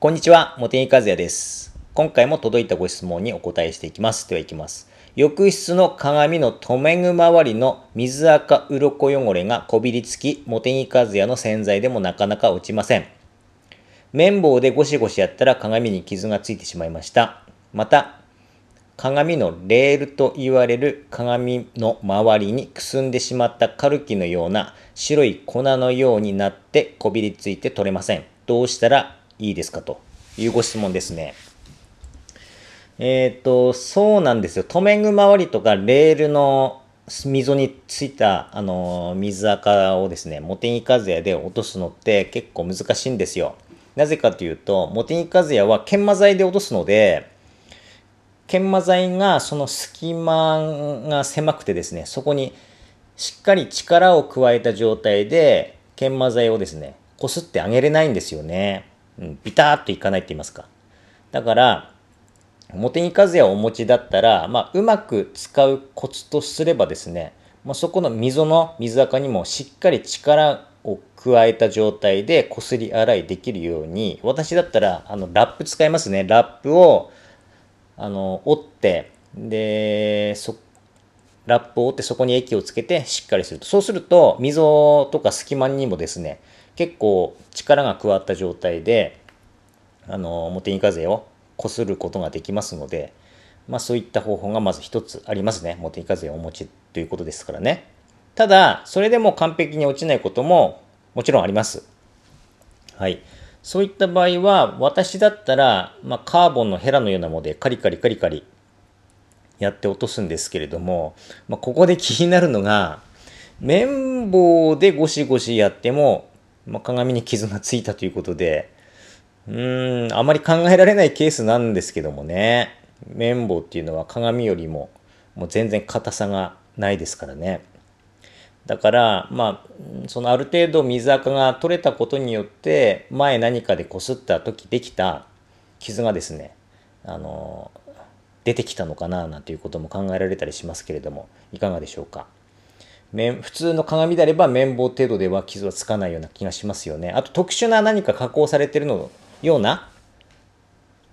こんにちは、茂木和也です。今回も届いたご質問にお答えしていきます。では行きます。浴室の鏡の留め具周りの水垢鱗汚れがこびりつき、茂木和也の洗剤でもなかなか落ちません。綿棒でゴシゴシやったら鏡に傷がついてしまいました。また、鏡のレールと言われる鏡の周りにくすんでしまったカルキのような白い粉のようになってこびりついて取れません。どうしたらいいですか？というご質問ですね。えっ、と、そうなんですよ。留め具周りとかレールの溝についた、あの、水垢をですね、モテニカで落とすのって結構難しいんですよ。なぜかというと、モテニカは研磨剤で落とすので、研磨剤がその隙間が狭くてですね、そこにしっかり力を加えた状態で研磨剤をですね、こすってあげれないんですよね。うん、ビターっといかないって言いますか。だから、表に風をお持ちだったら、まあ、うまく使うコツとすればですね、まあ、そこの溝の水垢にもしっかり力を加えた状態でこすり洗いできるように、私だったら、あの、ラップ使いますね。ラップを、あの、折って、で、ラップを折ってそこに液をつけてしっかりすると。そうすると、溝とか隙間にもですね、結構力が加わった状態で、あの、モテニカゼをこすることができますので、まあそういった方法がまず一つありますね。モテニカゼをお持ちということですからね。ただ、それでも完璧に落ちないことももちろんあります。はい。そういった場合は、私だったら、まあ、カーボンのヘラのようなものでカリカリカリカリやって落とすんですけれども、まあ、ここで気になるのが、綿棒でゴシゴシやっても、まあ、鏡に傷がついたということで、うーん、あまり考えられないケースなんですけどもね。綿棒っていうのは鏡よりももう全然硬さがないですからね。だから、まあ、そのある程度水垢が取れたことによって、前何かでこすった時できた傷がですね、あの、出てきたのかななんていうことも考えられたりしますけれども、いかがでしょうか？面普通の鏡であれば綿棒程度では傷はつかないような気がしますよね。あと特殊な何か加工されてるのような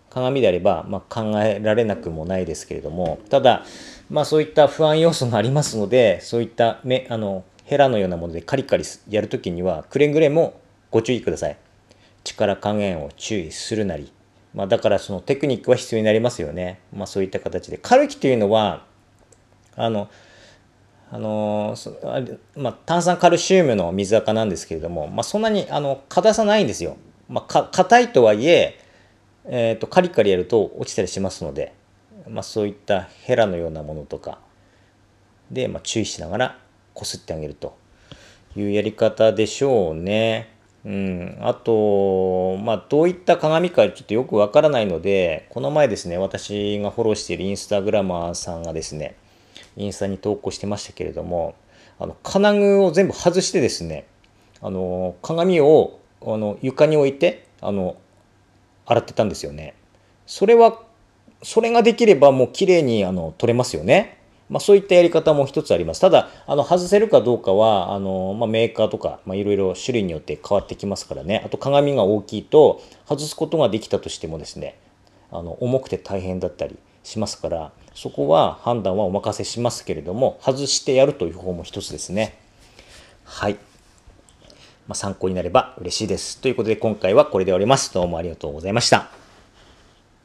鏡であれば、まあ、考えられなくもないですけれども、ただ、まあそういった不安要素がありますので、そういっためあのヘラのようなものでカリカリやるときには、くれぐれもご注意ください。力加減を注意するなり。まあだからそのテクニックは必要になりますよね。まあそういった形で。カルキというのは、あの、あのまあ、炭酸カルシウムの水垢なんですけれども、まあ、そんなにあの硬さないんですよ。まあ、硬いとはいええーと、カリカリやると落ちたりしますので、まあ、そういったヘラのようなものとかで、まあ、注意しながらこすってあげるというやり方でしょうね。うん、あと、まあ、どういった鏡かちょっとよくわからないので、この前ですね、私がフォローしているインスタグラマーさんがですね、インスタに投稿してましたけれども、あの金具を全部外してですね、あの鏡をあの床に置いてあの洗ってたんですよね。それはそれができればもう綺麗にあの取れますよね。まあ、そういったやり方も一つあります。ただあの外せるかどうかはあの、まあ、メーカーとか、まあ、いろいろ種類によって変わってきますからね。あと鏡が大きいと外すことができたとしてもですねあの重くて大変だったりしますからそこは判断はお任せしますけれども外してやるという方も一つですね。はい。まあ、参考になれば嬉しいです。ということで今回はこれで終わります。どうもありがとうございました。